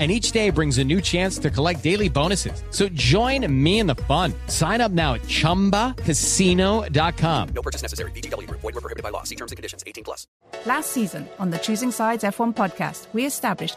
and each day brings a new chance to collect daily bonuses. So join me in the fun. Sign up now at ChumbaCasino.com. No purchase necessary. VGW. Void were prohibited by law. See terms and conditions. 18 plus. Last season on the Choosing Sides F1 podcast, we established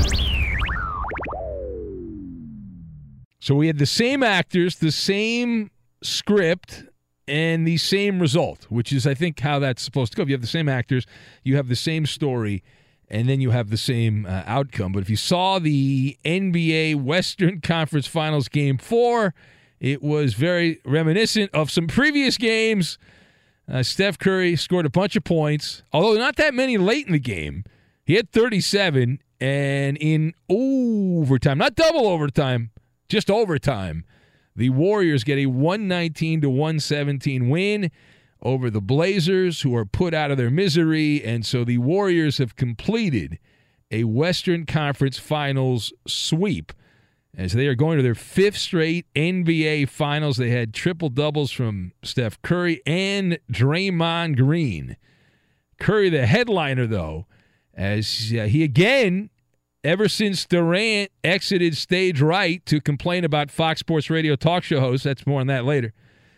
So we had the same actors, the same script, and the same result, which is, I think, how that's supposed to go. If you have the same actors, you have the same story, and then you have the same uh, outcome. But if you saw the NBA Western Conference Finals Game 4, it was very reminiscent of some previous games. Uh, Steph Curry scored a bunch of points, although not that many late in the game. He had 37, and in overtime, not double overtime, just overtime. The Warriors get a 119 to 117 win over the Blazers, who are put out of their misery. And so the Warriors have completed a Western Conference Finals sweep as they are going to their fifth straight NBA Finals. They had triple doubles from Steph Curry and Draymond Green. Curry, the headliner, though, as uh, he again ever since Durant exited stage right to complain about Fox Sports Radio talk show hosts, that's more on that later.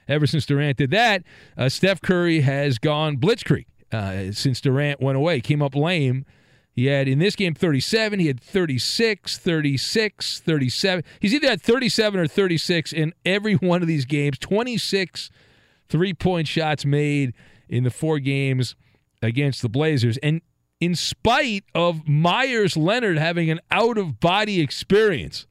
Ever since Durant did that, uh, Steph Curry has gone blitzkrieg uh, since Durant went away. Came up lame. He had in this game 37, he had 36, 36, 37. He's either had 37 or 36 in every one of these games. 26 three point shots made in the four games against the Blazers. And in spite of Meyers Leonard having an out of body experience.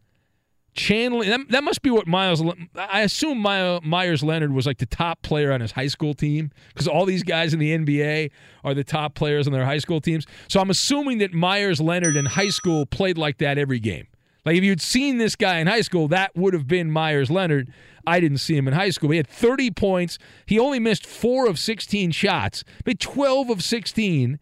Channeling that, that, must be what Miles. I assume Meyers Leonard was like the top player on his high school team because all these guys in the NBA are the top players on their high school teams. So I'm assuming that Meyers Leonard in high school played like that every game. Like if you'd seen this guy in high school, that would have been Meyers Leonard. I didn't see him in high school. He had 30 points. He only missed four of 16 shots, but 12 of 16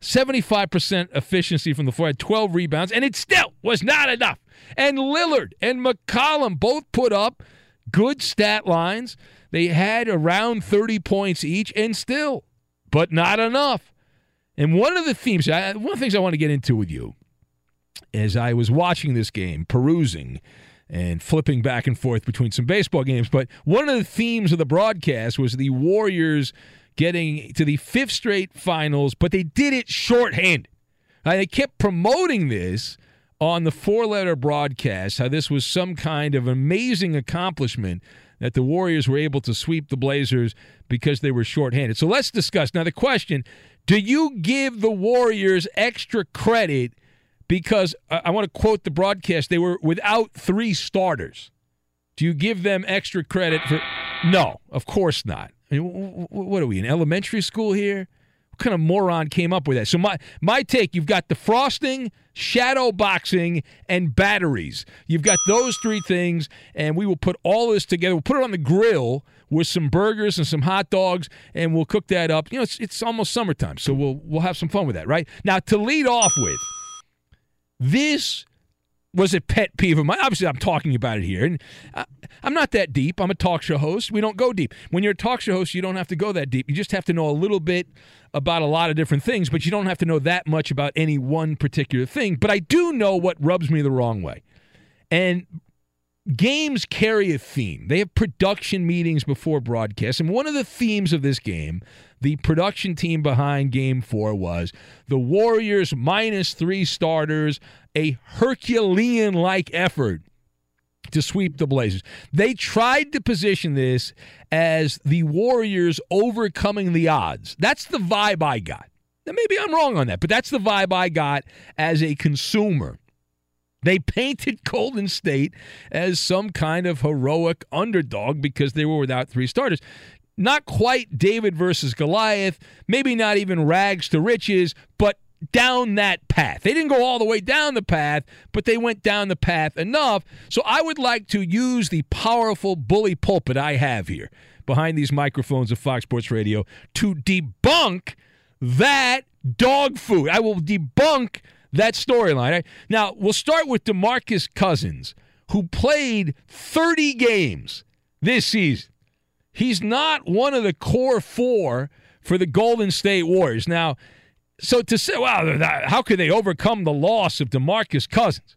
75% efficiency from the floor, had 12 rebounds, and it still was not enough. And Lillard and McCollum both put up good stat lines. They had around 30 points each, and still, but not enough. And one of the themes, I, one of the things I want to get into with you as I was watching this game, perusing and flipping back and forth between some baseball games. But one of the themes of the broadcast was the Warriors getting to the fifth straight finals, but they did it shorthanded. Uh, they kept promoting this on the four letter broadcast, how this was some kind of amazing accomplishment that the Warriors were able to sweep the Blazers because they were shorthanded. So let's discuss. Now, the question do you give the Warriors extra credit? Because uh, I want to quote the broadcast, they were without three starters. Do you give them extra credit for? No, of course not. I mean, what are we in elementary school here? What kind of moron came up with that? So my my take, you've got the frosting, shadow boxing, and batteries. You've got those three things, and we will put all this together. We'll put it on the grill with some burgers and some hot dogs, and we'll cook that up. You know, it's it's almost summertime, so we'll we'll have some fun with that, right? Now to lead off with, this was a pet peeve of mine. Obviously, I'm talking about it here, and I, I'm not that deep. I'm a talk show host. We don't go deep. When you're a talk show host, you don't have to go that deep. You just have to know a little bit about a lot of different things, but you don't have to know that much about any one particular thing. But I do know what rubs me the wrong way, and games carry a theme. They have production meetings before broadcast. And one of the themes of this game, the production team behind game four was the Warriors minus three starters, a Herculean like effort to sweep the Blazers. They tried to position this as the Warriors overcoming the odds. That's the vibe I got. Now, maybe I'm wrong on that, but that's the vibe I got as a consumer. They painted Golden State as some kind of heroic underdog because they were without three starters. Not quite David versus Goliath, maybe not even rags to riches, but down that path. They didn't go all the way down the path, but they went down the path enough. So I would like to use the powerful bully pulpit I have here behind these microphones of Fox Sports Radio to debunk that dog food. I will debunk that storyline. Now, we'll start with DeMarcus Cousins, who played 30 games this season. He's not one of the core four for the Golden State Warriors. Now, so to say, wow, how could they overcome the loss of DeMarcus Cousins?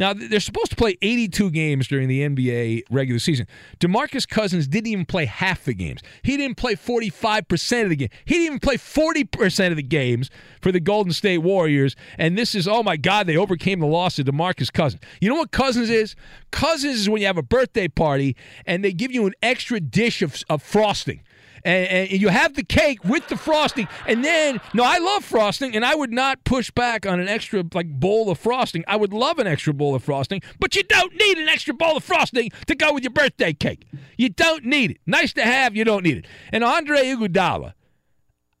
Now, they're supposed to play 82 games during the NBA regular season. DeMarcus Cousins didn't even play half the games. He didn't play 45% of the game. He didn't even play 40% of the games for the Golden State Warriors. And this is, oh my God, they overcame the loss of DeMarcus Cousins. You know what Cousins is? Cousins is when you have a birthday party and they give you an extra dish of, of frosting and, and, you have the cake with the frosting, and then no, I love frosting, and I would not push back on an extra like bowl of frosting. I would love an extra bowl of frosting, but you don't need an extra bowl of frosting to go with your birthday cake. You don't need it. Nice to have, you don't need it. And Andre Iguodala,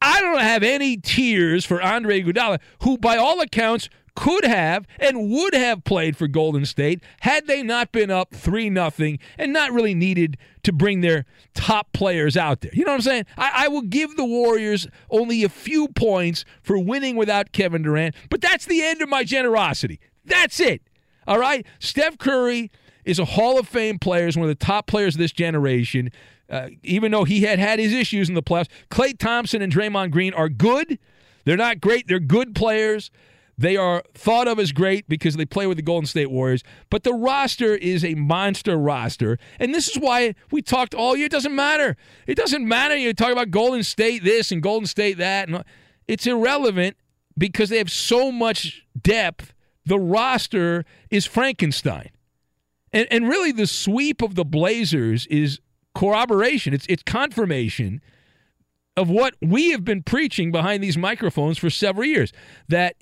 I don't have any tears for Andre Iguodala, who by all accounts could have and would have played for Golden State had they not been up 3 nothing and not really needed to bring their top players out there. You know what I'm saying? I, I, will give the Warriors only a few points for winning without Kevin Durant, but that's the end of my generosity. That's it. All right? Steph Curry is a Hall of Fame player, is one of the top players of this generation. Uh, even though he had had his issues in the playoffs, Klay Thompson and Draymond Green are good. They're not great. They're good players. They are thought of as great because they play with the Golden State Warriors, but the roster is a monster roster. And this is why we talked all year. It doesn't matter. It doesn't matter. You talk about Golden State this and Golden State that. And it's irrelevant because they have so much depth. The roster is Frankenstein. And, and really, the sweep of the Blazers is corroboration, it's, it's confirmation of what we have been preaching behind these microphones for several years that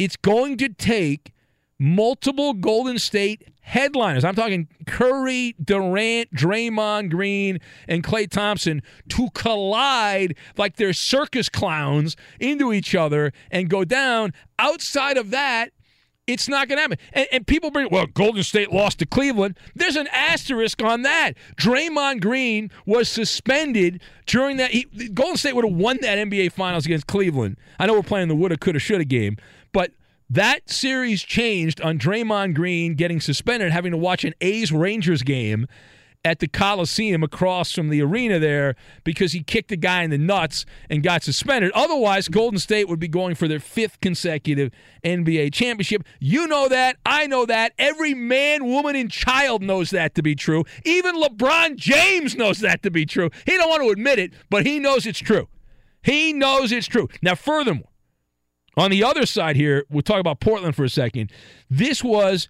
it's going to take multiple Golden State headliners. I'm talking Curry, Durant, Draymond Green, and Klay Thompson to collide like they're circus clowns into each other and go down. Outside of that, it's not going to happen. And, and, people bring, well, Golden State lost to Cleveland. There's an asterisk on that. Draymond Green was suspended during that. He, Golden State would have won that NBA Finals against Cleveland. I know we're playing the woulda, coulda, shoulda game, but that series changed on Draymond Green getting suspended, having to watch an A's Rangers game at the Coliseum across from the arena there because he kicked a guy in the nuts and got suspended. Otherwise, Golden State would be going for their fifth consecutive NBA championship. You know that. I know that. Every man, woman, and child knows that to be true. Even LeBron James knows that to be true. He don't want to admit it, but he knows it's true. He knows it's true. Now, furthermore, on the other side here, we'll talk about Portland for a second. This was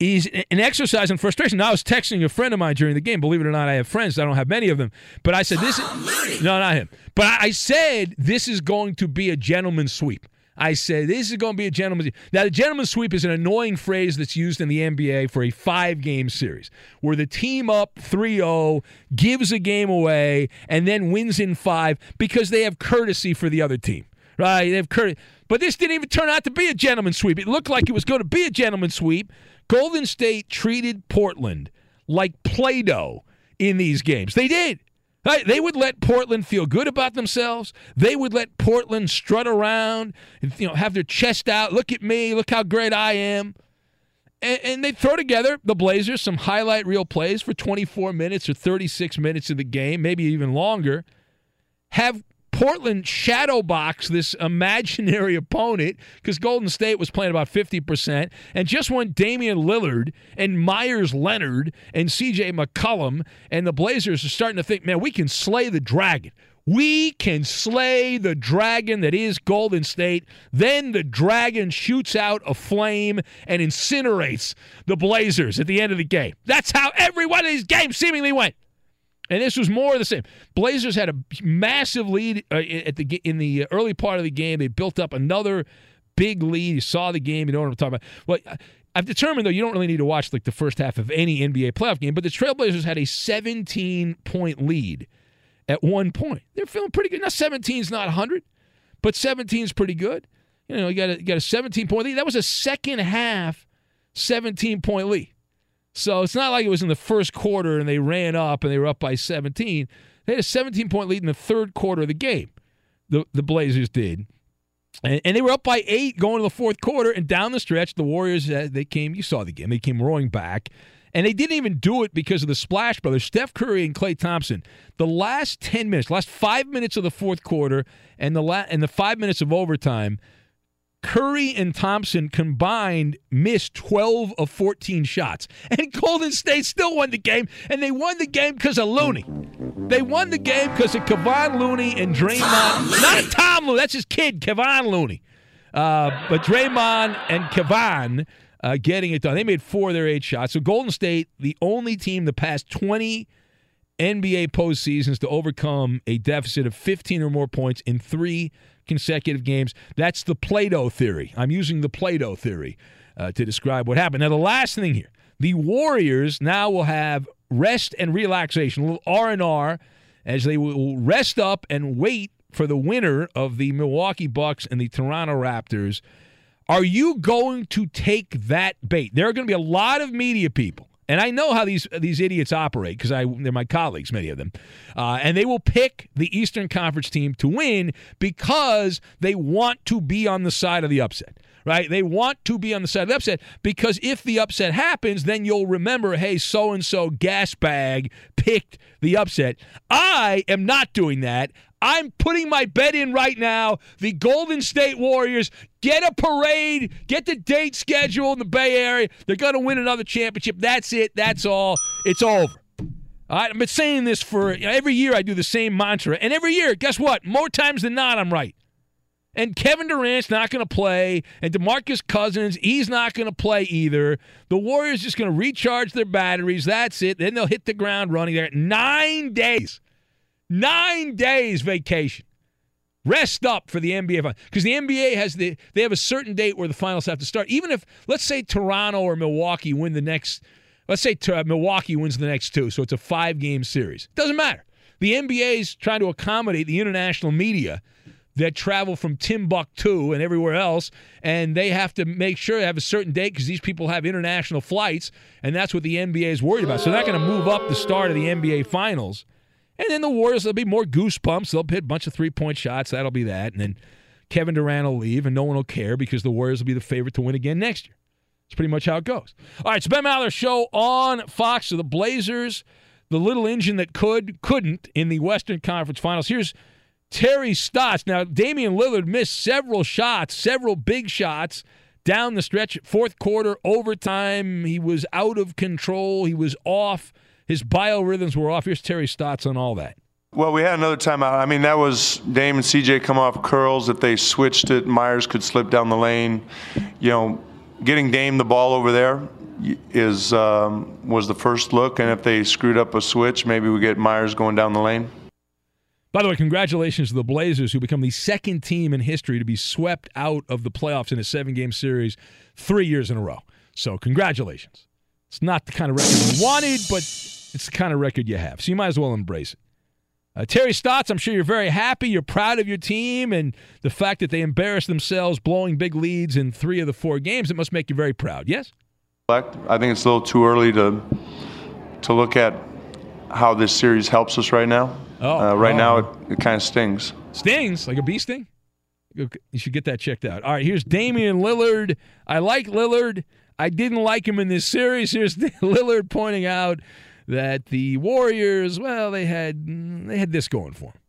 is an exercise in frustration. Now, I was texting a friend of mine during the game. Believe it or not, I have friends. I don't have many of them. But I said, this is, oh, no, not him. But I said, this is going to be a gentleman's sweep. I said, this is going to be a gentleman's Now, the gentleman's sweep is an annoying phrase that's used in the NBA for a five game series where the team up 3 0 gives a game away and then wins in five because they have courtesy for the other team. Right? They have courtesy. But this didn't even turn out to be a gentleman's sweep. It looked like it was going to be a gentleman's sweep. Golden State treated Portland like Play Doh in these games. They did. They would let Portland feel good about themselves. They would let Portland strut around and you know have their chest out. Look at me. Look how great I am. And, and they throw together the Blazers some highlight reel plays for 24 minutes or 36 minutes of the game, maybe even longer. Have Portland shadow box this imaginary opponent because Golden State was playing about 50%. And just when Damian Lillard and Meyers Leonard and CJ McCollum and the Blazers are starting to think, man, we can slay the dragon. We can slay the dragon that is Golden State. Then the dragon shoots out a flame and incinerates the Blazers at the end of the game. That's how every one of these games seemingly went. And this was more of the same. Blazers had a massive lead uh, at the in the early part of the game. They built up another big lead. You saw the game. You know what I'm talking about. Well, I've determined though you don't really need to watch like the first half of any NBA playoff game. But the Trailblazers had a 17 point lead at one point. They're feeling pretty good. Now 17 is not 100, but 17 is pretty good. You know, you got a, you got a 17 point lead. That was a second half 17 point lead. So it's not like it was in the first quarter and they ran up and they were up by 17. They had a 17 point lead in the third quarter of the game. The the Blazers did. And, and they were up by eight going to the fourth quarter. And down the stretch, the Warriors, uh, they came, you saw the game, they came roaring back. And they didn't even do it because of the Splash Brothers, Steph Curry and Klay Thompson. The last 10 minutes, last five minutes of the fourth quarter and the, la- and the five minutes of overtime, Curry and Thompson combined missed 12 of 14 shots. And Golden State still won the game, and they won the game because of Looney. They won the game because of Kevon Looney and Draymond. Not Tom Looney, that's his kid, Kevon Looney. Uh, but Draymond and Kevon uh, getting it done. They made four of their eight shots. So Golden State, the only team the past 20 NBA postseasons to overcome a deficit of 15 or more points in three consecutive games. That's the Play Doh theory. I'm using the Play Doh theory uh, to describe what happened. Now, the last thing here, the Warriors now will have rest and relaxation, a little R and R, as they will rest up and wait for the winner of the Milwaukee Bucks and the Toronto Raptors. Are you going to take that bait? There are going to be a lot of media people and I know how these these idiots operate because I they're my colleagues, many of them, uh, and they will pick the Eastern Conference team to win because they want to be on the side of the upset. Right? They want to be on the side of the upset because if the upset happens, then you'll remember, hey, so and so gas bag picked the upset. I am not doing that. I'm putting my bet in right now. The Golden State Warriors get a parade, get the date schedule in the Bay Area. They're going to win another championship. That's it. That's all. It's over. All right, I've been saying this for you know, every year. I do the same mantra, and every year, guess what? More times than not, I'm right. And Kevin Durant's not going to play, and DeMarcus Cousins, he's not going to play either. The Warriors just going to recharge their batteries. That's it. Then they'll hit the ground running. There nine days. Nine days vacation. Rest up for the NBA because the NBA has the they have a certain date where the finals have to start. Even if let's say Toronto or Milwaukee win the next, let's say uh, Milwaukee wins the next two, so it's a five game series. Doesn't matter. The NBA is trying to accommodate the international media that travel from Timbuktu and everywhere else, and they have to make sure they have a certain date because these people have international flights, and that's what the NBA is worried about. So they're not going to move up the start of the NBA finals. And then the Warriors, there'll be more goosebumps. They'll hit a bunch of three point shots. That'll be that. And then Kevin Durant will leave, and no one will care because the Warriors will be the favorite to win again next year. It's pretty much how it goes. All right, it's Ben Maller show on Fox. So the Blazers the little engine that could, couldn't in the Western Conference Finals. Here's Terry Stotts. Now, Damian Lillard missed several shots, several big shots down the stretch. Fourth quarter, overtime. He was out of control. He was off. His biorhythms were off. Here's Terry Stotts on all that. Well, we had another timeout. I mean, that was Dame and CJ come off curls. If they switched it, Meyers could slip down the lane. You know, getting Dame the ball over there is um, was the first look, and if they screwed up a switch, maybe we get Meyers going down the lane. By the way, congratulations to the Blazers, who become the second team in history to be swept out of the playoffs in a seven game series three years in a row. So, congratulations. It's not the kind of record you wanted, but it's the kind of record you have. So, you might as well embrace it. Uh, Terry Stotts, I'm sure you're very happy. You're proud of your team and the fact that they embarrassed themselves blowing big leads in three of the four games. It must make you very proud, yes? I think it's a little too early to to look at how this series helps us right now. Oh, uh, right oh. now it, it kind of stings. Stings like a bee sting. You should get that checked out. All right, here's Damian Lillard. I like Lillard. I didn't like him in this series. Here's Lillard pointing out that the Warriors, well, they had they had this going for them.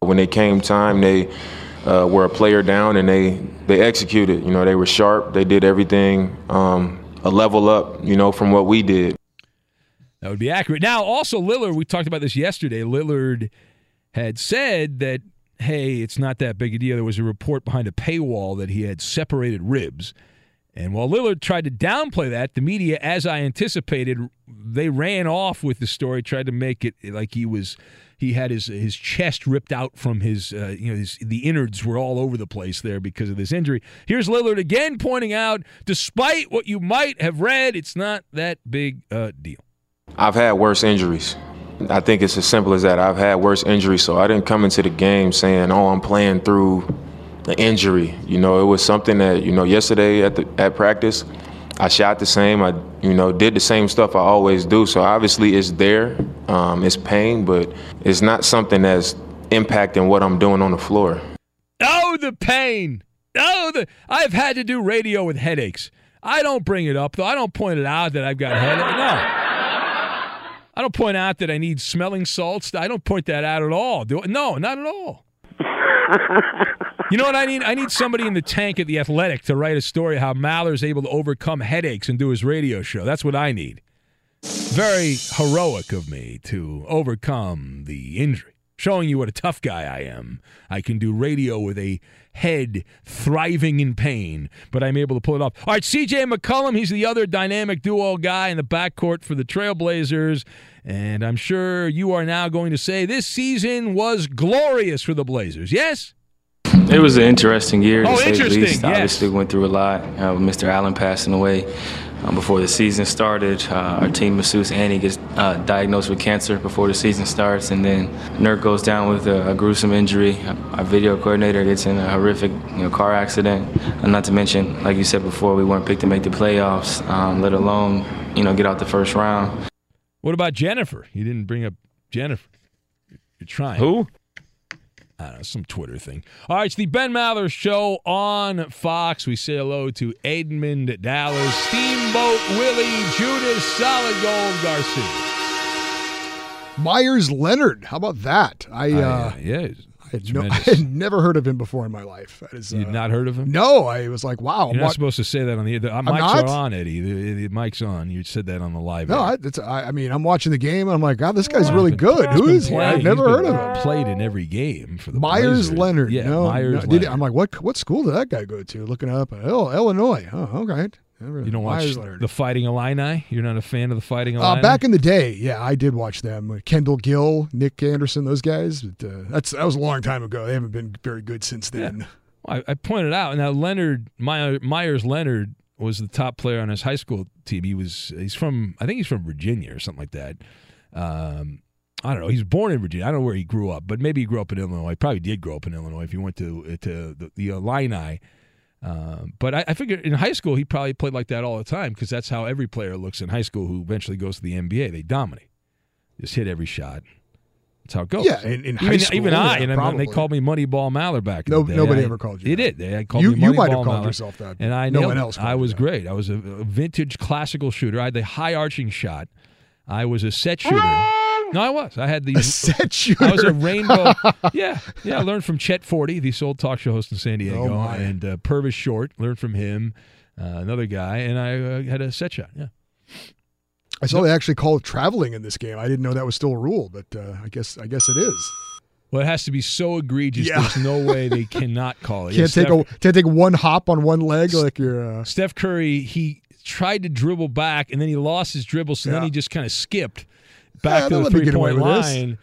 When they came time, they uh, were a player down and they they executed. You know, they were sharp. They did everything um, a level up. You know, from what we did. That would be accurate. Now, also Lillard, we talked about this yesterday. Lillard had said that, hey, it's not that big a deal. There was a report behind a paywall that he had separated ribs. And while Lillard tried to downplay that, the media, as I anticipated, they ran off with the story, tried to make it like he was he had his his chest ripped out from his uh, you know his, the innards were all over the place there because of this injury. Here's Lillard again pointing out, despite what you might have read, it's not that big a deal. I've had worse injuries. I think it's as simple as that. I've had worse injuries, so I didn't come into the game saying, "Oh, I'm playing through the injury." You know, it was something that you know yesterday at the at practice, I shot the same. I you know did the same stuff I always do. So obviously it's there. Um, it's pain, but it's not something that's impacting what I'm doing on the floor. Oh, the pain. Oh, the I've had to do radio with headaches. I don't bring it up though. I don't point it out that I've got headache. No. I don't point out that I need smelling salts. I don't point that out at all. Do no, not at all. You know what I need? I need somebody in the tank at the Athletic to write a story how Maller's able to overcome headaches and do his radio show. That's what I need. Very heroic of me to overcome the injury, showing you what a tough guy I am. I can do radio with a head thriving in pain, but I'm able to pull it off. All right, CJ McCollum, he's the other dynamic duo guy in the backcourt for the Trailblazers. And I'm sure you are now going to say this season was glorious for the Blazers. Yes? It was an interesting year. Oh, to say interesting, least. yes. Obviously, went through a lot. Uh, Mr. Allen passing away um, before the season started. Uh, our team masseuse Annie gets uh, diagnosed with cancer before the season starts, and then Nurk goes down with a, a gruesome injury. Our video coordinator gets in a horrific you know, car accident. And not to mention, like you said before, we weren't picked to make the playoffs, um, let alone you know get out the first round. What about Jennifer? You didn't bring up Jennifer. You're trying. Who? I don't know, some Twitter thing. All right, it's the Ben Maller Show on Fox. We say hello to Edmund Dallas, Steamboat Willie, Judas, Solid Gold Garcia. Meyers Leonard. How about that? I, uh, yeah, I had, no, I had never heard of him before in my life. That is, uh, You'd not heard of him? No, I was like, wow. You're not what- supposed to say that on the, the uh, I'm mics not? are on, Eddie. The, the mic's on. You said that on the live. no. I, it's, I, I mean, I'm watching the game and I'm like, God, this guy's really good. Who is Who he? I've never he's heard been of him. Played in every game for the Meyers Blazers. Leonard. Yeah, no, Meyers no. Did Leonard. he- I'm like, what what school did that guy go to? Looking up, oh, Illinois. Oh, You don't watch Leonard. the Fighting Illini? You're not a fan of the Fighting Uh, Illini? back in the day, yeah, I did watch them. Kendall Gill, Nick Anderson, those guys. But, uh, that's that was a long time ago. They haven't been very good since then. I, I pointed out now Leonard Meyers Leonard was the top player on his high school team. He was he's from I think he's from Virginia or something like that. Um, I don't know. He's born in Virginia. I don't know where he grew up, but maybe he grew up in Illinois. He probably did grow up in Illinois if he went to to the, the Illini. Um, but I, I figure in high school he probably played like that all the time because that's how every player looks in high school who eventually goes to the NBA. They dominate, just hit every shot. That's how it goes. Yeah, in- in high even, school, even I, yeah, and I- probably. they called me Moneyball Maller back. In No- the day. nobody I- ever called you They that. did. They called You- me you might have called Maller, yourself that, and I no nailed one else I was that. great. I was a, a vintage classical shooter. I had the high arching shot. I was a set shooter. No, I was. I had the set shooter. I was a rainbow. yeah, yeah. I learned from Chet Forte, the old talk show host in San Diego, Oh, and uh, Purvis Short. Learned from him, uh, another guy, and I uh, had a set shot. Yeah. I saw they actually call it traveling in this game. I didn't know that was still a rule, but uh, I guess I guess it is. Well, it has to be so egregious. Yeah. There's no way they cannot call it. Can't Yeah, take a can't take one hop on one leg like you're. Uh, Steph Curry, he tried to dribble back and then he lost his dribble, so then he just kind of skipped back Yeah, to the let me three get away point with this. line.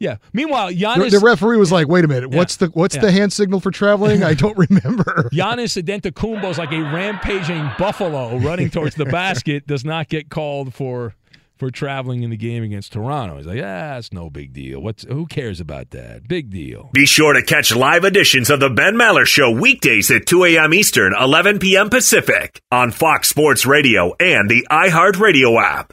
Yeah. Meanwhile, the, Giannis the referee was like, "Wait a minute, Yeah. what's the what's Yeah. the hand signal for traveling? I don't remember." Giannis Adetokounmpo is like a rampaging buffalo running towards the basket. Does not get called for for traveling in the game against Toronto. He's like, ah, it's no big deal. What's who cares about that? Big deal. Be sure to catch live editions of The Ben Maller Show weekdays at 2 a.m. Eastern, 11 p.m. Pacific on Fox Sports Radio and the iHeartRadio app.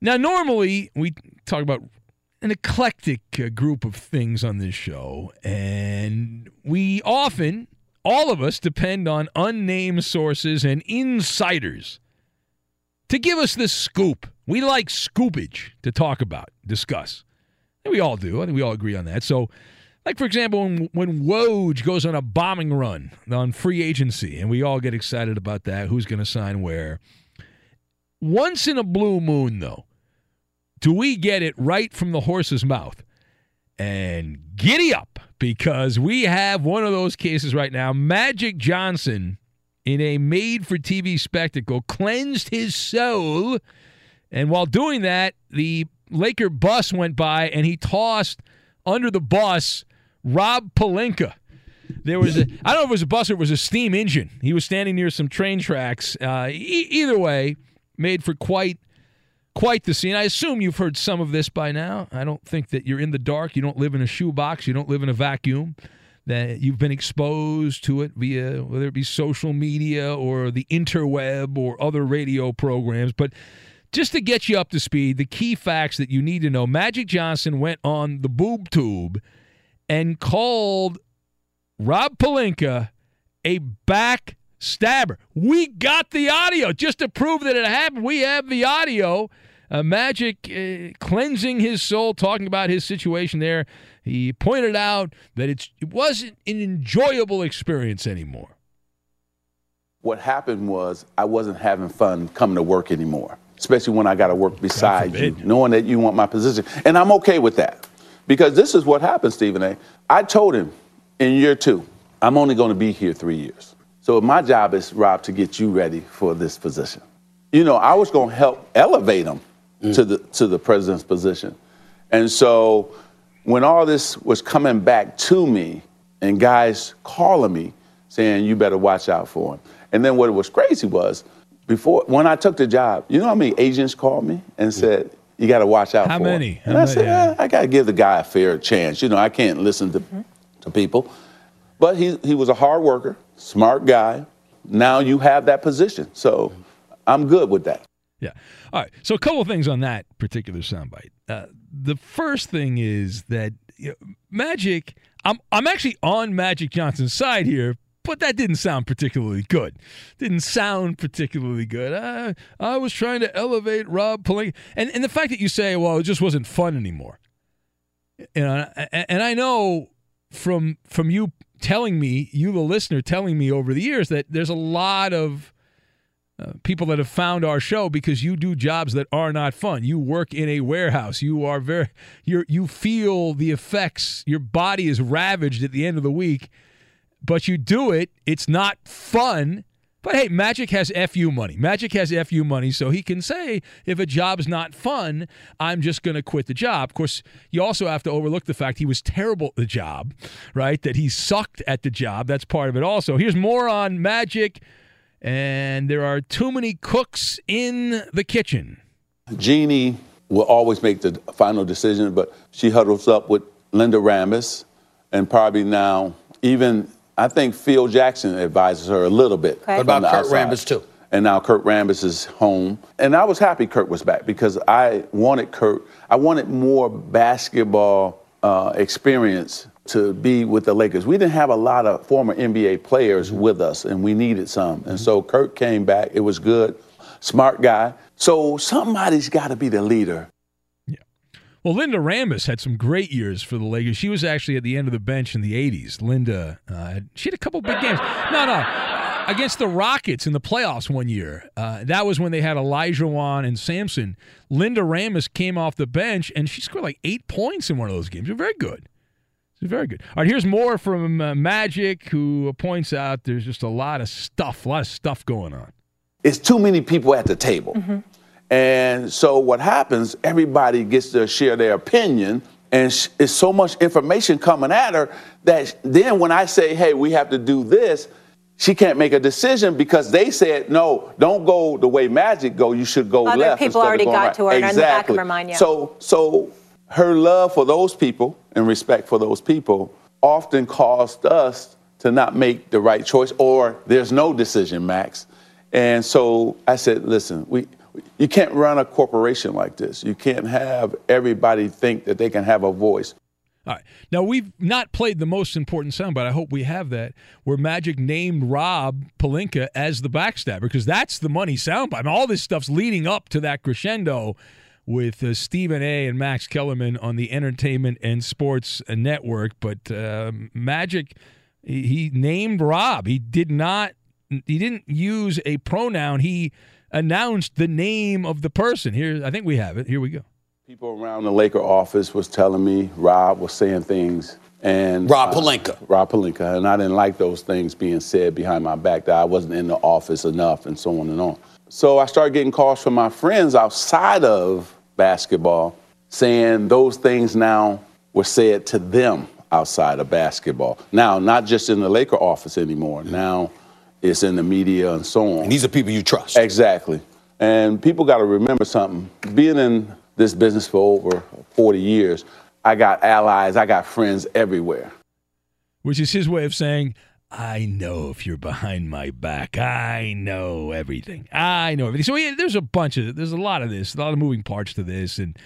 Now, normally we talk about an eclectic uh, group of things on this show, and we often, all of us, depend on unnamed sources and insiders to give us the scoop. We like scoopage to talk about, discuss. And we all do. I think we all agree on that. So, like for example, when, when Woj goes on a bombing run on free agency, and we all get excited about that, who's going to sign where? once in a blue moon, though, do we get it right from the horse's mouth? And giddy up because we have one of those cases right now. Magic Johnson, in a made for TV spectacle, cleansed his soul. And while doing that, the Laker bus went by and he tossed under the bus Rob Pelinka. There was a, I don't know if it was a bus or it was a steam engine. He was standing near some train tracks. Uh, e- either way, made for quite quite the scene. I assume you've heard some of this by now. I don't think that you're in the dark. You don't live in a shoebox. You don't live in a vacuum. That you've been exposed to it via whether it be social media or the interweb or other radio programs. But just to get you up to speed, the key facts that you need to know Magic Johnson went on the boob tube and called Rob Pelinka a backstabber. We got the audio just to prove that it happened. We have the audio. Uh, Magic uh, cleansing his soul, talking about his situation there. He pointed out that it's, it wasn't an enjoyable experience anymore. What happened was I wasn't having fun coming to work anymore, especially when I got to work beside you, knowing that you want my position. And I'm okay with that because this is what happened, Stephen A. I told him in year two, I'm only going to be here three years. So my job is, Rob, to get you ready for this position. You know, I was going to help elevate him to the to the president's position. And so when all this was coming back to me and guys calling me saying you better watch out for him. And then what was crazy was before when I took the job, you know how many agents called me and said, you got to watch out How for many? him. And How I said, many? "Eh, I got to give the guy a fair chance. You know, I can't listen to, to people. But he, he was a hard worker, smart guy. Now you have that position. So I'm good with that. Yeah. All right. So a couple of things on that particular soundbite. Uh, the first thing is that you know, Magic. I'm I'm actually on Magic Johnson's side here, but that didn't sound particularly good. Didn't sound particularly good. Uh, I was trying to elevate Rob Pelinka, and and the fact that you say, well, it just wasn't fun anymore. You know, and I know from from you telling me, you the listener telling me over the years that there's a lot of uh, people that have found our show because you do jobs that are not fun. You work in a warehouse. You are very you you feel the effects. Your body is ravaged at the end of the week, but you do it. It's not fun. But hey, Magic has FU money. Magic has FU money, so he can say if a job's not fun, I'm just going to quit the job. Of course, you also have to overlook the fact he was terrible at the job, right? That he sucked at the job. That's part of it also. Here's more on Magic and there are too many cooks in the kitchen. Jeanie will always make the final decision, but she huddles up with Linda Rambis, and probably now even I think Phil Jackson advises her a little bit. Okay. What about the Kurt outside. Rambis, too? And now Kurt Rambis is home, and I was happy Kurt was back because I wanted Kurt. I wanted more basketball uh, experience to be with the Lakers. We didn't have a lot of former NBA players with us, and we needed some. And so Kurt came back. It was good, smart guy. So somebody's got to be the leader. Well, Linda Rambis had some great years for the Lakers. She was actually at the end of the bench in the 80s. Linda, uh, she had a couple big games. No, no. Against the Rockets in the playoffs one year. Uh, that was when they had Olajuwon and Sampson. Linda Rambis came off the bench, and she scored like eight points in one of those games. She was very good. She's very good. All right, here's more from uh, Magic, who points out there's just a lot of stuff, a lot of stuff going on. It's too many people at the table. And so what happens, everybody gets to share their opinion, and sh- it's so much information coming at her that then when I say, hey, we have to do this, she can't make a decision because they said, no, don't go the way Magic go, you should go Other left. people instead of already going got right. to her and in the back of Exactly. her mind, yeah. So, so her love for those people and respect for those people often caused us to not make the right choice or there's no decision, Max. And so I said, listen, we, you can't run a corporation like this. You can't have everybody think that they can have a voice. All right. Now we've not played the most important sound, but I hope we have that where Magic named Rob Pelinka as the backstabber because that's the money soundbite. I mean, all this stuff's leading up to that crescendo with uh, Stephen A. and Max Kellerman on the Entertainment and Sports uh, Network. But uh, Magic, he, he named Rob. He did not. He didn't use a pronoun. He announced the name of the person. Here, I think we have it. Here we go. People around the Laker office was telling me Rob was saying things and Rob uh, Rob Pelinka, and I didn't like those things being said behind my back that I wasn't in the office enough and so on and on. So I started getting calls from my friends outside of basketball saying those things now were said to them outside of basketball. Now, not just in the Laker office anymore. Now it's in the media and so on. And these are people you trust. Exactly. And people got to remember something. Being in this business for over 40 years, I got allies, I got friends everywhere. Which is his way of saying, I know if you're behind my back. I know everything. I know everything. So yeah, there's a bunch of there's a lot of this, a lot of moving parts to this, and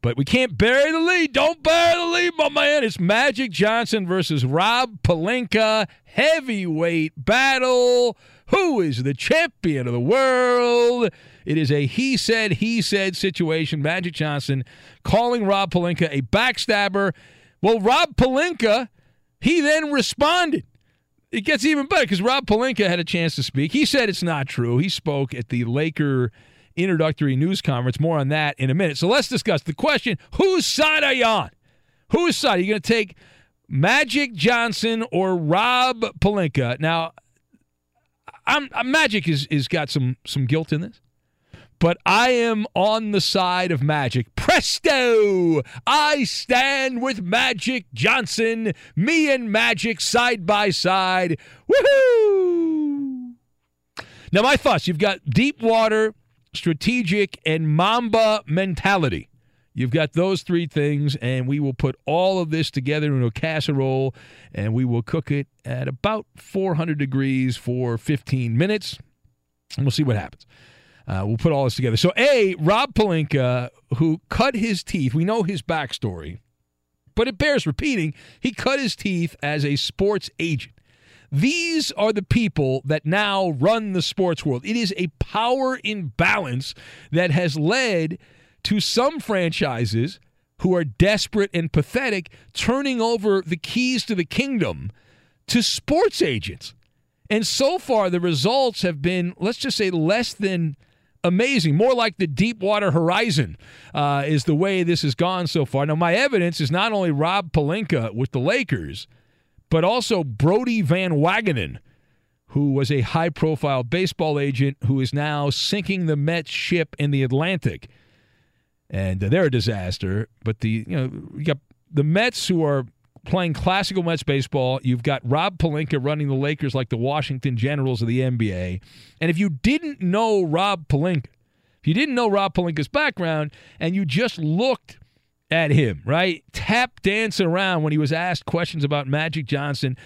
but we can't bury the lead. Don't bury the lead, my man. It's Magic Johnson versus Rob Pelinka heavyweight battle. Who is the champion of the world? It is a he said, he said situation. Magic Johnson calling Rob Pelinka a backstabber. Well, Rob Pelinka, he then responded. It gets even better because Rob Pelinka had a chance to speak. He said it's not true. He spoke at the Laker introductory news conference. More on that in a minute. So let's discuss the question whose side are you on? Whose side? Are you going to take Magic Johnson or Rob Pelinka? Now, I'm, I'm Magic is is got some some guilt in this, but I am on the side of Magic. Presto! I stand with Magic Johnson. Me and Magic side by side. Woohoo! Now, my thoughts. You've got deep water, strategic, and Mamba mentality. You've got those three things, and we will put all of this together in a casserole, and we will cook it at about 400 degrees for 15 minutes, and we'll see what happens. Uh, we'll put all this together. So, A, Rob Pelinka, who cut his teeth, we know his backstory, but it bears repeating. He cut his teeth as a sports agent. These are the people that now run the sports world. It is a power imbalance that has led to some franchises who are desperate and pathetic turning over the keys to the kingdom to sports agents. And so far, the results have been, let's just say, less than amazing. More like the Deepwater Horizon uh, is the way this has gone so far. Now, my evidence is not only Rob Pelinka with the Lakers, but also Brodie Van Wagenen, who was a high profile baseball agent who is now sinking the Mets ship in the Atlantic and uh, they're a disaster. But the you know you got the Mets who are playing classical Mets baseball. You've got Rob Pelinka running the Lakers like the Washington Generals of the NBA. And if you didn't know Rob Pelinka, if you didn't know Rob Pelinka's background, and you just looked at him, right, tap dance around when he was asked questions about Magic Johnson.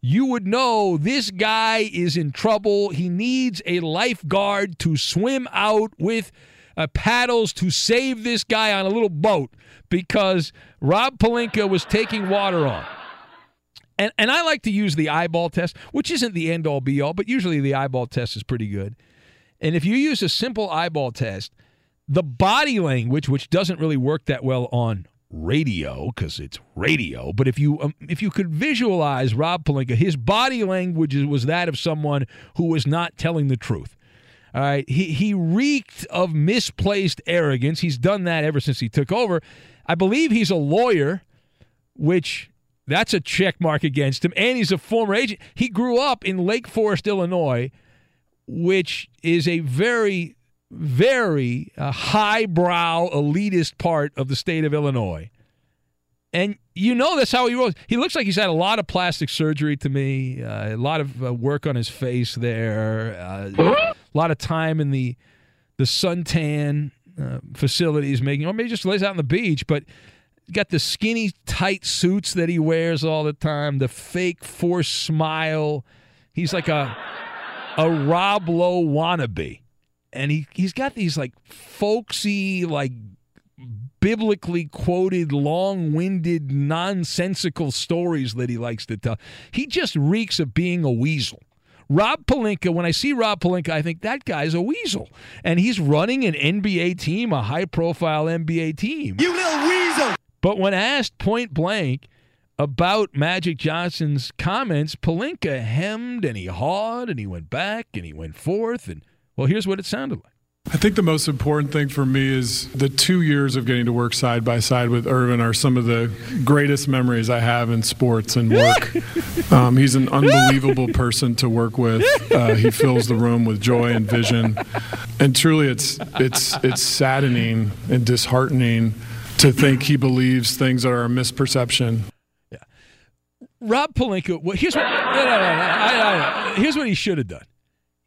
You would know this guy is in trouble. He needs a lifeguard to swim out with uh, paddles to save this guy on a little boat because Rob Pelinka was taking water on. And, and I like to use the eyeball test, which isn't the end all be all, but usually the eyeball test is pretty good. And if you use a simple eyeball test, the body language, which doesn't really work that well on radio because it's radio, but if you um, if you could visualize Rob Pelinka, his body language was that of someone who was not telling the truth. All right, he he reeked of misplaced arrogance. He's done that ever since he took over. I believe he's a lawyer, which that's a check mark against him, and he's a former agent. He grew up in Lake Forest, Illinois, which is a very very uh, highbrow elitist part of the state of Illinois. And you know that's how he rolls. He looks like he's had a lot of plastic surgery to me, uh, a lot of uh, work on his face there, uh, a lot of time in the the suntan uh, facilities making, or maybe just lays out on the beach. But got the skinny, tight suits that he wears all the time, the fake forced smile. He's like a a Rob Lowe wannabe, and he he's got these like folksy like biblically quoted, long winded, nonsensical stories that he likes to tell. He just reeks of being a weasel. Rob Pelinka, when I see Rob Pelinka, I think that guy's a weasel. And he's running an NBA team, a high profile NBA team. You little weasel! But when asked point blank about Magic Johnson's comments, Pelinka hemmed and he hawed and he went back and he went forth. And well, here's what it sounded like. I think the most important thing for me is the two years of getting to work side by side with Earvin are some of the greatest memories I have in sports and work. um, he's an unbelievable person to work with. Uh, he fills the room with joy and vision, and truly, it's it's it's saddening and disheartening to think he believes things that are a misperception. Yeah, Rob Pelinka. Well, here's what. No, no, no, no, I- I- here's what he should have done.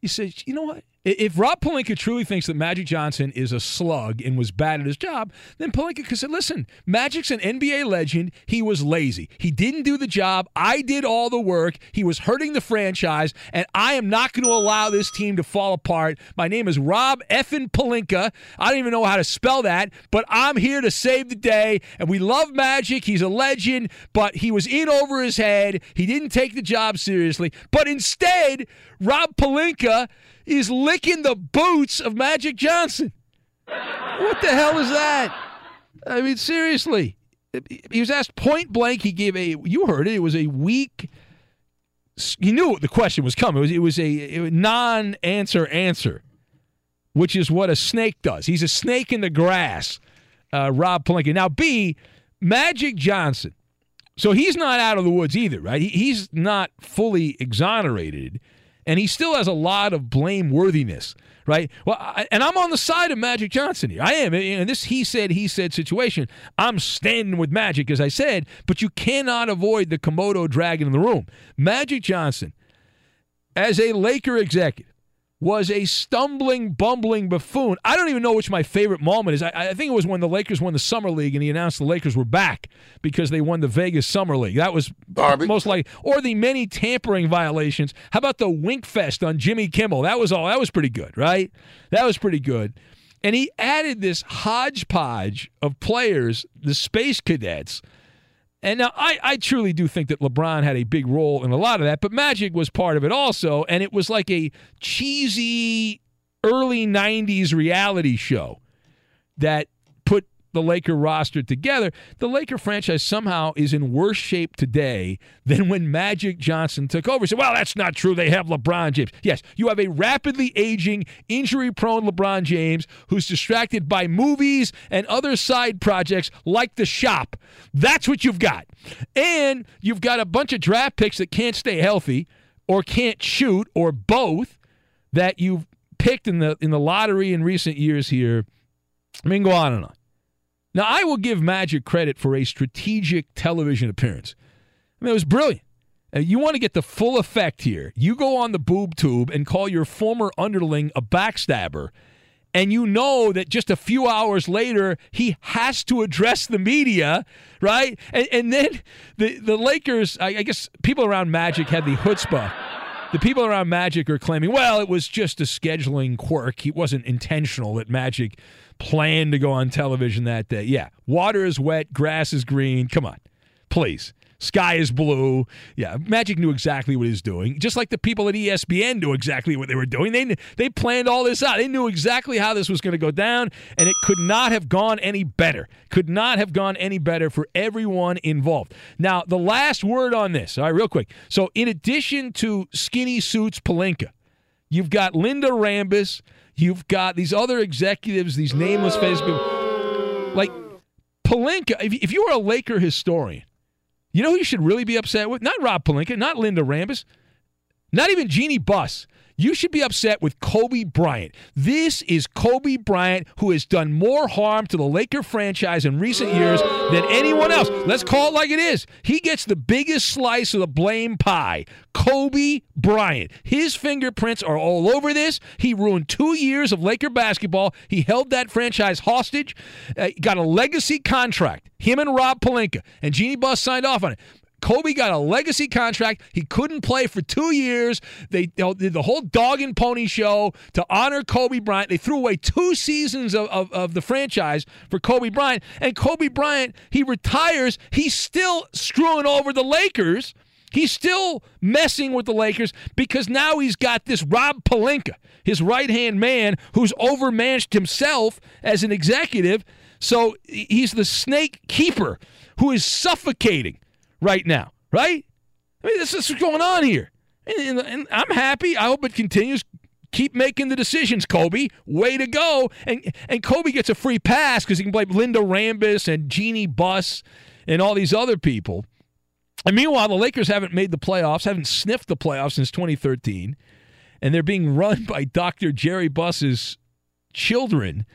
He said, "You know what? If Rob Pelinka truly thinks that Magic Johnson is a slug and was bad at his job, then Pelinka could say, listen, Magic's an NBA legend. He was lazy. He didn't do the job. I did all the work. He was hurting the franchise, and I am not going to allow this team to fall apart. My name is Rob effin Pelinka. I don't even know how to spell that, but I'm here to save the day. And we love Magic. He's a legend, but he was in over his head. He didn't take the job seriously. But instead, Rob Pelinka is licking the boots of Magic Johnson. What the hell is that? I mean, seriously. He was asked point blank. He gave a, you heard it, it was a weak, he knew the question was coming. It was, it was a non answer answer, which is what a snake does. He's a snake in the grass, uh, Rob Pelinka. Now, B, Magic Johnson. So he's not out of the woods either, right? He, he's not fully exonerated and he still has a lot of blameworthiness, right? Well, I, and I'm on the side of Magic Johnson here. I am. in this he said, he said situation. I'm standing with Magic, as I said, but you cannot avoid the Komodo dragon in the room. Magic Johnson, as a Laker executive, was a stumbling, bumbling buffoon. I don't even know which my favorite moment is. I, I, think it was when the Lakers won the Summer League and he announced the Lakers were back because they won the Vegas Summer League. That was most likely. Or the many tampering violations. How about the Wink Fest on Jimmy Kimmel? That was all. That was pretty good, right? That was pretty good. And he added this hodgepodge of players, the Space Cadets. And now I, I truly do think that LeBron had a big role in a lot of that, but Magic was part of it also. And it was like a cheesy early 90s reality show that the Laker roster together. The Laker franchise somehow is in worse shape today than when Magic Johnson took over. So, well, that's not true. They have LeBron James. Yes, you have a rapidly aging, injury prone LeBron James who's distracted by movies and other side projects like The Shop. That's what you've got. And you've got a bunch of draft picks that can't stay healthy or can't shoot or both that you've picked in the in the lottery in recent years here. I mean, go on and on. Now, I will give Magic credit for a strategic television appearance. I mean, it was brilliant. Uh, you want to get the full effect here. You go on the boob tube and call your former underling a backstabber, and you know that just a few hours later, he has to address the media, right? And, and then the, the Lakers, I, I guess people around Magic had the chutzpah the people around Magic are claiming, well, it was just a scheduling quirk. It wasn't intentional that Magic planned to go on television that day. Yeah, water is wet, grass is green. Come on, please. Sky is blue. Yeah, Magic knew exactly what he was doing, just like the people at ESPN knew exactly what they were doing. They they planned all this out. They knew exactly how this was going to go down, and it could not have gone any better. Could not have gone any better for everyone involved. Now, the last word on this. All right, real quick. So, in addition to Skinny Suits Pelinka, you've got Linda Rambis. You've got these other executives, these nameless faces, people. like Pelinka. If, if you were a Laker historian. You know who you should really be upset with? Not Rob Pelinka, not Linda Rambis, not even Jeanie Buss. You should be upset with Kobe Bryant. This is Kobe Bryant who has done more harm to the Laker franchise in recent years than anyone else. Let's call it like it is. He gets the biggest slice of the blame pie. Kobe Bryant. His fingerprints are all over this. He ruined two years of Laker basketball. He held that franchise hostage. Uh, got a legacy contract. Him and Rob Pelinka. And Jeanie Buss signed off on it. Kobe got a legacy contract. He couldn't play for two years. They did the whole dog and pony show to honor Kobe Bryant. They threw away two seasons of, of, of, the franchise for Kobe Bryant. And Kobe Bryant, he retires. He's still screwing over the Lakers. He's still messing with the Lakers because now he's got this Rob Pelinka, his right hand man, who's overmanaged himself as an executive. So he's the snake keeper who is suffocating right now, right? I mean, this is what's going on here. And, and, and, I'm happy. I hope it continues. Keep making the decisions, Kobe. Way to go. And and Kobe gets a free pass because he can blame Linda Rambis and Jeanie Buss and all these other people. And meanwhile, the Lakers haven't made the playoffs, haven't sniffed the playoffs since 2013, and they're being run by Dr. Jerry Buss's children,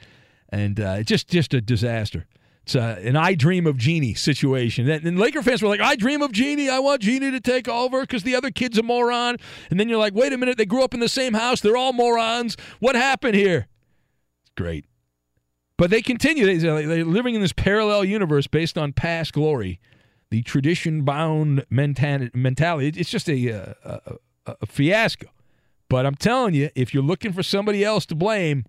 and uh, just just a disaster. It's uh, an I dream of Genie situation. And, Laker fans were like, I dream of Genie. I want Jeanie to take over because the other kid's a moron. And then you're like, wait a minute, they grew up in the same house. They're all morons. What happened here? It's great. But they continue. They- They're living in this parallel universe based on past glory. The tradition bound mentality. It's just a, uh, a, a, a fiasco. But I'm telling you, if you're looking for somebody else to blame,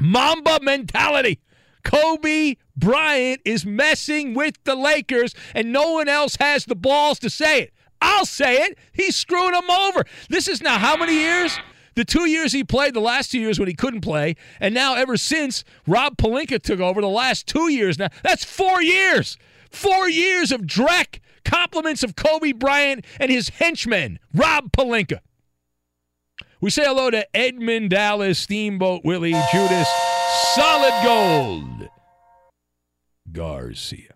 Mamba mentality. Kobe Bryant is messing with the Lakers, and no one else has the balls to say it. I'll say it. He's screwing them over. This is now how many years? The two years he played, the last two years when he couldn't play, and now ever since Rob Pelinka took over, the last two years now, that's four years. Four years of dreck, compliments of Kobe Bryant and his henchmen, Rob Pelinka. We say hello to Edmund Dallas, Steamboat Willie, Judas, Solid Gold, Garcia.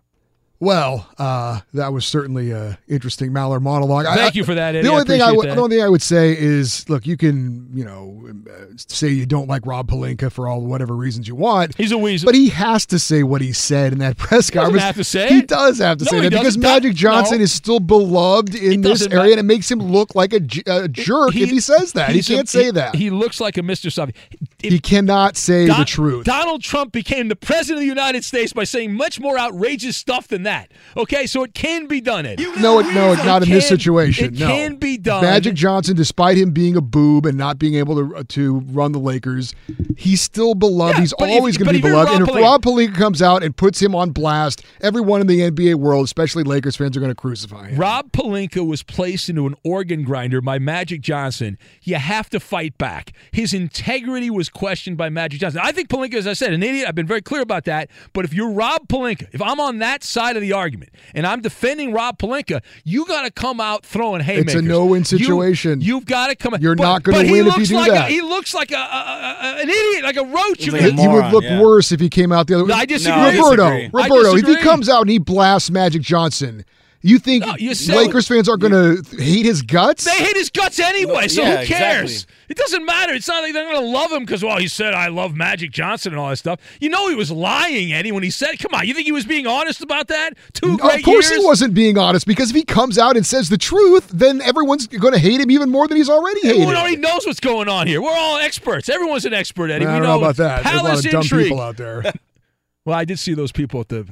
Well, uh, that was certainly a interesting Maller monologue. Thank I- you for that, Eddie. The only thing I that. the only thing I would say is, look, you can, you know, uh, say you don't like Rob Pelinka for all whatever reasons you want. He's a weasel, but he has to say what he said in that press conference. have to say He it. does have to No, say that because. Magic Johnson No. is still beloved in this area, ma- and it makes him look like a, j- a jerk if he says that. He can't say he- that. He looks like a Mr. Something. he cannot say the truth. Donald Trump became the president of the United States by saying much more outrageous stuff than that. Okay, so it can be done, Eddie. No, it, no, it's not in this can- situation. It no. can be done. Magic Johnson, despite him being a boob and not being able to uh, to run the Lakers, he's still beloved. Yeah, he's always going to be beloved. Rob And if Rob Pelinka comes out and puts him on blast, everyone in the NBA world, especially Lakers fans, are going to crucify him. Rob Pelinka was placed into an organ grinder by Magic Johnson. You have to fight back. His integrity was questioned by Magic Johnson. I think Pelinka, as I said, an idiot. I've been very clear about that. But if you're Rob Pelinka, if I'm on that side of the argument and I'm defending Rob Pelinka, you got to come out throwing haymakers. It's a no-win situation. you've got to come. Out. You're but- not gonna win if you do like that. A, he looks like a, a, a- a- an idiot, like a roach. He, he would look worse if he came out the other way. No, I disagree. No, I Roberto. I Roberto, if he comes out and he blasts Magic Johnson, you think No, you Lakers fans are going to hate his guts? They hate his guts anyway, so Yeah, who cares? exactly. It doesn't matter. It's not like they're going to love him because, well, he said, I love Magic Johnson and all that stuff. You know he was lying, Eddie, when he said, come on, you think he was being honest about that? Two great of course years? he wasn't being honest because if he comes out and says the truth, then everyone's going to hate him even more than he's already hated. Everyone already knows what's going on here. We're all experts. Everyone's an expert, Eddie. I we don't know about that. There's a lot Palace of dumb intrigue. people out there. well, I did see those people at the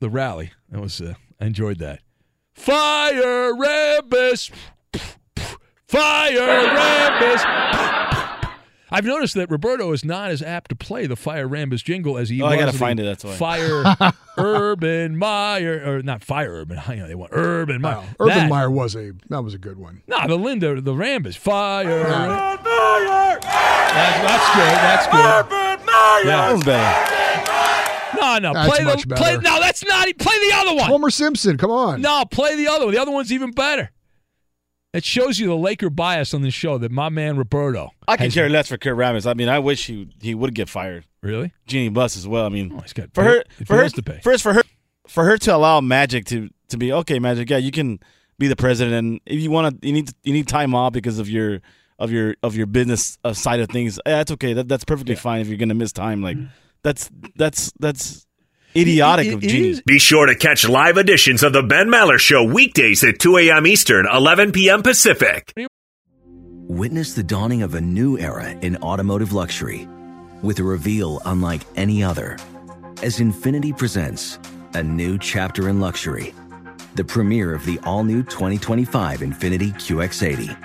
the rally. That was uh, I enjoyed that. Fire Rambis. Fire Rambis. I've noticed that Roberto is not as apt to play the Fire Rambis jingle as he Oh, I was. gotta find it, that's why. Fire Urban Meyer, or not Fire Urban. Hang on, they want Urban Meyer. Urban That- Meyer was a that was a good one. No, the Linda, the Rambis. Fire. Urban That's, that's good. That's good. That was better. No, no. That's play much the better. play. No, that's not. Play the other one. Homer Simpson, come on. No, play the other one. The other one's even better. It shows you the Laker bias on this show that my man Roberto. I can has- care less for Kurt Rambis. I mean, I wish he he would get fired. Really? Jeanie Buss as well. I mean, Oh, he's got for her bills- for her to pay. first for her for her to allow Magic to to be okay, Magic. Yeah, you can be the president, and if you want to, you need you need time off because of your of your of your business uh, side of things. Yeah, that's okay. That, that's perfectly fine if you're gonna miss time. Like that's that's that's idiotic of Jeannie. Be sure to catch live editions of the Ben Maller Show weekdays at 2 a.m. Eastern, 11 p.m. Pacific. Witness the dawning of a new era in automotive luxury with a reveal unlike any other as Infiniti presents a new chapter in luxury, the premiere of the all new 2025 Infiniti QX80.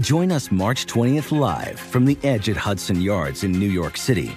Join us March 20th live from the edge at Hudson Yards in New York City,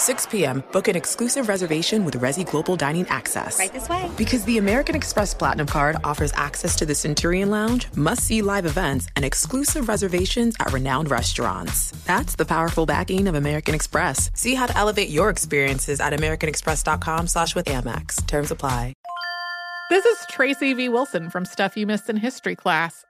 6 p.m., book an exclusive reservation with Resy Global Dining Access. Right this way. Because the American Express Platinum Card offers access to the Centurion Lounge, must see live events, and exclusive reservations at renowned restaurants. That's the powerful backing of American Express. See how to elevate your experiences at AmericanExpress.com slash with Amex. Terms apply. This is Tracy V. Wilson from Stuff You Missed in History class.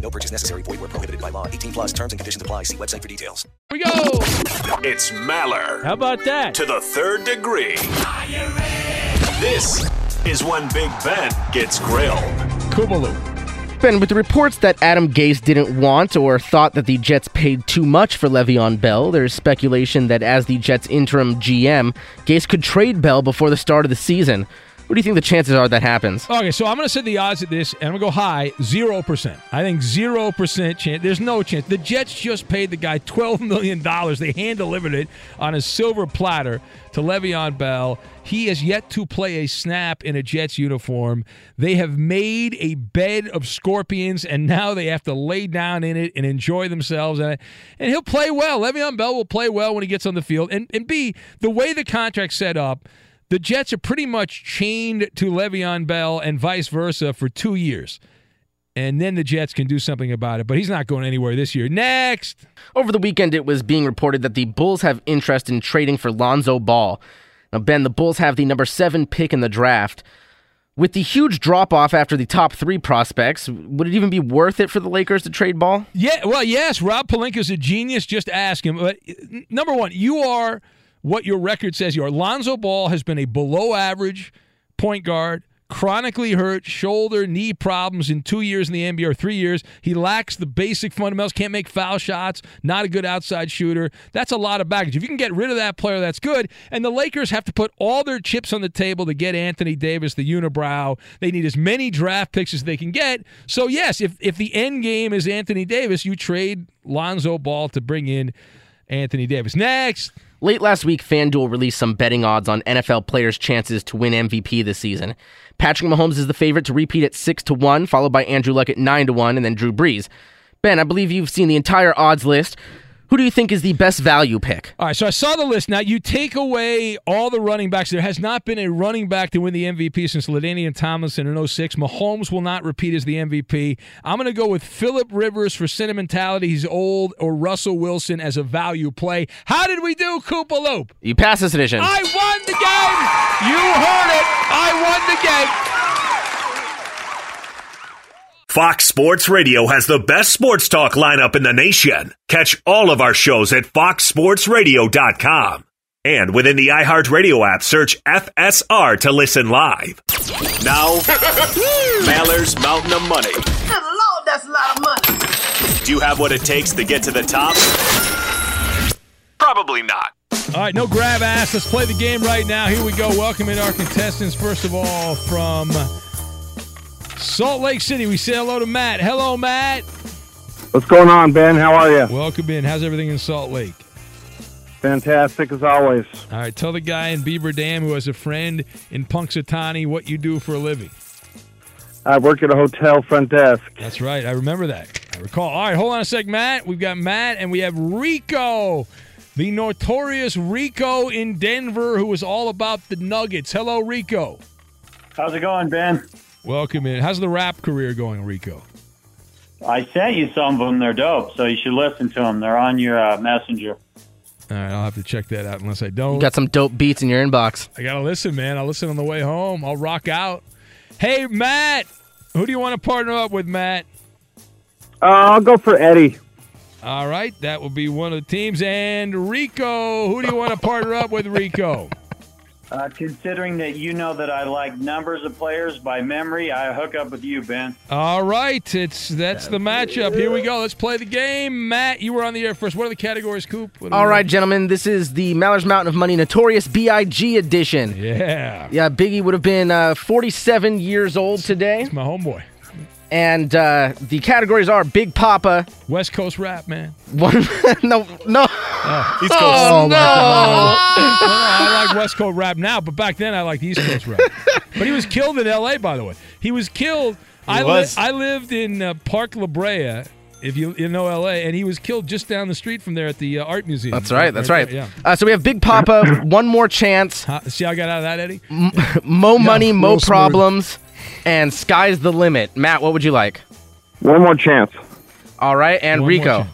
No purchase necessary. Void where prohibited by law. 18 plus terms and conditions apply. See website for details. we go. It's Maller. How about that? To the third degree. This is when Big Ben gets grilled. Kubalu. Ben, with the reports that Adam Gase didn't want or thought that the Jets paid too much for Le'Veon Bell, there's speculation that as the Jets' interim GM, Gase could trade Bell before the start of the season. What do you think the chances are that happens? Okay, so I'm going to set the odds at this, and I'm going to go high, 0%. I think 0% chance. There's no chance. The Jets just paid the guy $12 million. They hand delivered it on a silver platter to Le'Veon Bell. He has yet to play a snap in a Jets uniform. They have made a bed of scorpions, and now they have to lay down in it and enjoy themselves. And, and he'll play well. Le'Veon Bell will play well when he gets on the field. And, and B, the way the contract's set up, the Jets are pretty much chained to Le'Veon Bell and vice versa for two years. And then the Jets can do something about it. But he's not going anywhere this year. Next. Over the weekend, it was being reported that the Bulls have interest in trading for Lonzo Ball. Now, Ben, the Bulls have the number seven pick in the draft. With the huge drop off after the top three prospects, would it even be worth it for the Lakers to trade Ball? Yeah, well, yes, Rob Pelinka's a genius. Just ask him. But number one, you are what your record says you are. Lonzo Ball has been a below average point guard, chronically hurt, shoulder, knee problems in two years in the NBA or three years. He lacks the basic fundamentals, can't make foul shots, not a good outside shooter. That's a lot of baggage. If you can get rid of that player, that's good. And the Lakers have to put all their chips on the table to get Anthony Davis, the unibrow. They need as many draft picks as they can get. So, yes, if, if the end game is Anthony Davis, you trade Lonzo Ball to bring in Anthony Davis. Next. Late last week, FanDuel released some betting odds on NFL players' chances to win MVP this season. Patrick Mahomes is the favorite to repeat at 6 to 1, followed by Andrew Luck at 9 to 1, and then Drew Brees. Ben, I believe you've seen the entire odds list. Who do you think is the best value pick? All right, so I saw the list. Now you take away all the running backs. There has not been a running back to win the MVP since LaDainian Tomlinson in 06. Mahomes will not repeat as the MVP. I'm going to go with Philip Rivers for sentimentality. He's old, or Russell Wilson as a value play. How did we do, Koopa Loop? You pass this edition. I won the game. You heard it. I won the game. Fox Sports Radio has the best sports talk lineup in the nation. Catch all of our shows at foxsportsradio.com. And within the iHeartRadio app, search FSR to listen live. Now, Mallers Mountain of Money. Good Lord, that's a lot of money. Do you have what it takes to get to the top? Probably not. All right, no grab ass. Let's play the game right now. Here we go. Welcome in our contestants. First of all, from Salt Lake City, we say hello to Matt. Hello, Matt. What's going on, Ben? How are you? Welcome in. How's everything in Salt Lake? Fantastic as always. All right, tell the guy in Beaver Dam who has a friend in Punxsutawney what you do for a living. I work at a hotel front desk. That's right. I remember that. I recall. All right, hold on a sec, Matt. We've got Matt and we have Rico, the notorious Rico in Denver, who is all about the Nuggets. Hello, Rico. How's it going, Ben? Welcome in. How's the rap career going, Rico? I sent you some of them. They're dope, so you should listen to them. They're on your uh, messenger. All right, I'll have to check that out unless I don't. You got some dope beats in your inbox. I gotta listen, man. I'll listen on the way home. I'll rock out. Hey, Matt, who do you want to partner up with, Matt? Uh, I'll go for Eddie. All right, that will be one of the teams. And Rico, who do you want to partner up with, Rico? Uh, considering that you know that I like numbers of players by memory, I hook up with you, Ben. All right, it's that's the matchup. Here we go. Let's play the game. Matt, you were on the air first. What are the categories, Coop? What are All we- right, gentlemen, this is the Mallers Mountain of Money Notorious B.I.G. edition. Yeah. Yeah, Biggie would have been uh, 47 years old today. It's my homeboy. And uh, the categories are Big Papa. West Coast rap, man. One, no, no. East Coast. Oh, Oh, no. my I like West Coast rap now, but back then I liked East Coast rap. but he was killed in L.A. By the way, he was killed. I, li- was? I lived in uh, Park La Brea, if you you know L.A., and he was killed just down the street from there at the uh, art museum. That's right. That's right. there, Uh, so we have Big Papa. one more chance. yeah. See how I got out of that, Eddie? Mo money, mo Problems. smooth. Problems, and sky's the limit. Matt, what would you like? One more chance. All right, and One more Rico. chance.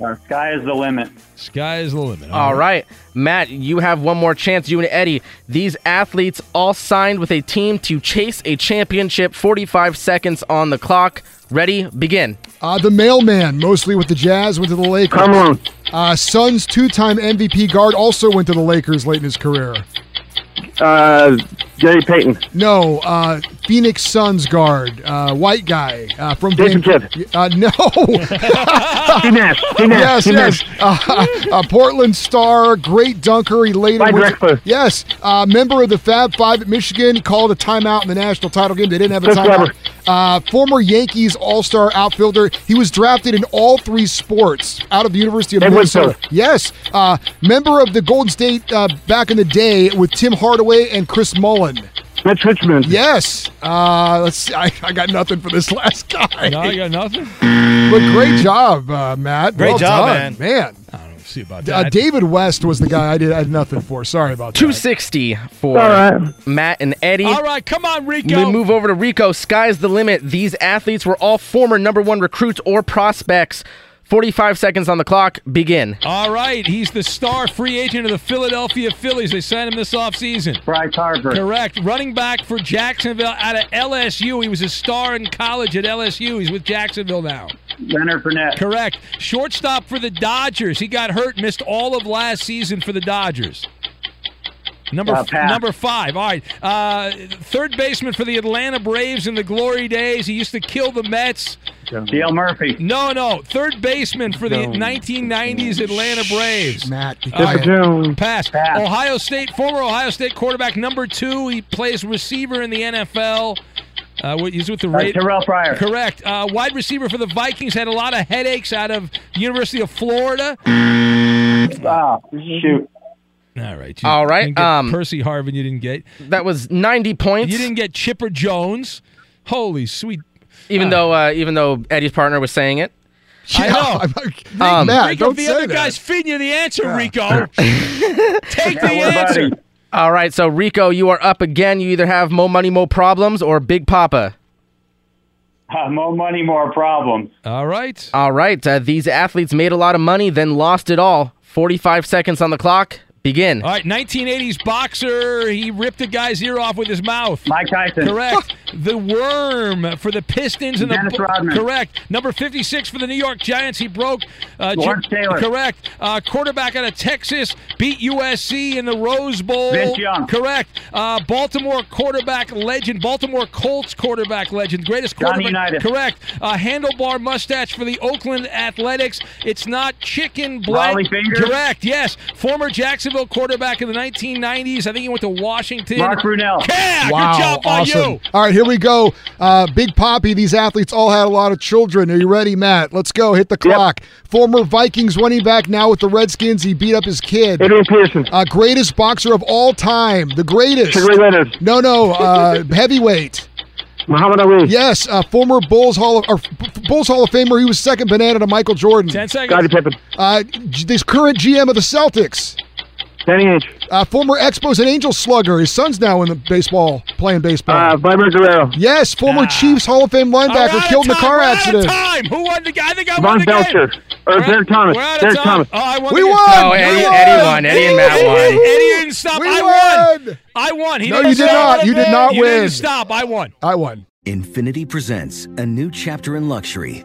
Our sky is the limit. Sky is the limit. All right, Matt, you have one more chance. You and Eddie. These athletes all signed with a team to chase a championship. 45 seconds on the clock. Ready? Begin. Uh, the mailman, mostly with the Jazz, went to the Lakers. Come on. Uh, Suns two-time MVP guard also went to the Lakers late in his career. Uh, Gary Payton. No, uh, Phoenix Suns guard, uh, white guy uh, from Jason Van- Uh, no. Steve Nash. yes, Steve yes. Uh, Portland star, great dunker. He later Mike went to- Drexler. yes, uh, member of the Fab Five at Michigan. Called a timeout in the national title game. They didn't have a timeout. Uh, former Yankees All-Star outfielder. He was drafted in all three sports out of the University of Ed Minnesota. Yes, uh, member of the Golden State uh, back in the day with Tim Hardaway and Chris Mullin. Mitch Richmond. Yes. Uh, let's see. I, I got nothing for this last guy. No, I got nothing. But great job, uh, Matt. Great Well job, done, man. I don't see about Uh, that. David West was the guy I did I had nothing for. Sorry about that. 260 for All right. Matt and Eddie. All right, come on, Rico. We move over to Rico. Sky's the limit. These athletes were all former number one recruits or prospects. 45 seconds on the clock. Begin. All right, he's the star free agent of the Philadelphia Phillies. They signed him this offseason. Bryce Harper. Correct. Running back for Jacksonville out of LSU. He was a star in college at LSU. He's with Jacksonville now. Leonard Fournette. Correct. Shortstop for the Dodgers. He got hurt, missed all of last season for the Dodgers. Number Uh, number five. All right. Uh, third baseman for the Atlanta Braves in the glory days. He used to kill the Mets. Dale Murphy. No, no. Third baseman for the 1990s Atlanta Braves. Matt, be Uh. Jones. Pass. Pass. Ohio State, former Ohio State quarterback number two. He plays receiver in the NFL. Uh, he's with the Uh, Raiders. Terrelle Pryor. Correct. Uh, wide receiver for the Vikings had a lot of headaches out of University of Florida. Ah, shoot. All right. You All right, didn't get um, Percy Harvin, you didn't get. That was 90 points. You didn't get Chipper Jones. Holy sweet. even uh, though uh, even though Eddie's partner was saying it. I know. Um, Matt, Rico, don't the say other that. guy's feeding you the answer, Rico. Take the answer. All right, so Rico, you are up again. You either have Mo Money, Mo Problems or Big Papa. Uh, more money, more problems. All right. All right, uh, these athletes made a lot of money, then lost it all. 45 seconds on the clock. Begin. All right, 1980s boxer. He ripped a guy's ear off with his mouth. Mike Tyson. Correct. the worm for the Pistons and Dennis the Rodman. correct. Number 56 for the New York Giants. He broke. Uh, Lawrence Jim- Taylor. Correct. Uh, quarterback out of Texas beat USC in the Rose Bowl. Vince Young. Correct. Uh, Baltimore quarterback legend. Baltimore Colts quarterback legend. Greatest quarterback. Johnny quarterback. Unitas. Correct. Uh, handlebar mustache for the Oakland Athletics. It's not chicken blank. Rollie Fingers. Correct. Yes. Former Jacksonville quarterback in the 1990s. I think he went to Washington. Mark Brunell. Yeah, Wow, good job by awesome. you. All right, here we go. Uh, Big Poppy, these athletes all had a lot of children. Are you ready, Matt? Let's go. Hit the clock. Former Vikings running back, now with the Redskins. He beat up his kid. Adrian Peterson. Uh, greatest boxer of all time. The greatest. Sugar Leonard. No, no. Uh, heavyweight. Muhammad Ali. Yes, uh, former Bulls Hall of or Bulls Hall of Famer. He was second banana to Michael Jordan. Ten seconds. Scottie Pippen. Uh, this current GM of the Celtics. Danny Ainge. Uh, former Expos and Angels slugger. His son's now in the baseball, playing baseball. Uh, Vladimir Guerrero. yes, former Chiefs Hall of Fame linebacker right, killed in a time, car we're out of accident. time. Who won the guy? I think I won Von the game. Belcher. Or We're- Derrick Thomas. We're out of Derek time. Thomas. Oh, I won We the game. won! No, We Eddie, won! Eddie won. Eddie and Matt won. Eddie didn't stop. We I won! won. I won. He No, didn't you did stop. not. You did not You win. didn't stop. I won. I won. Infiniti presents a new chapter in luxury,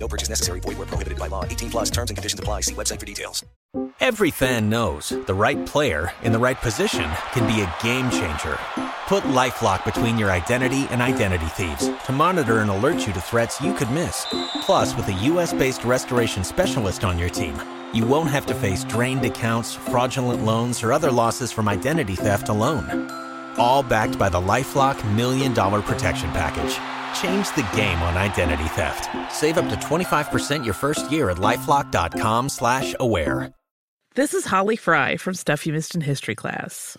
No purchase necessary. Void where prohibited by law. 18 plus terms and conditions apply. See website for details. Every fan knows the right player in the right position can be a game changer. Put LifeLock between your identity and identity thieves to monitor and alert you to threats you could miss. Plus, with a U.S.-based restoration specialist on your team, you won't have to face drained accounts, fraudulent loans, or other losses from identity theft alone. All backed by the LifeLock Million Dollar Protection Package. Change the game on identity theft. Save up to 25% your first year at LifeLock.com slash aware. This is Holly Fry from Stuff You Missed in History class.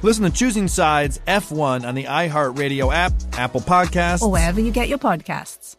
Listen to Choosing Sides F1 on the iHeartRadio app, Apple Podcasts. Or wherever you get your podcasts.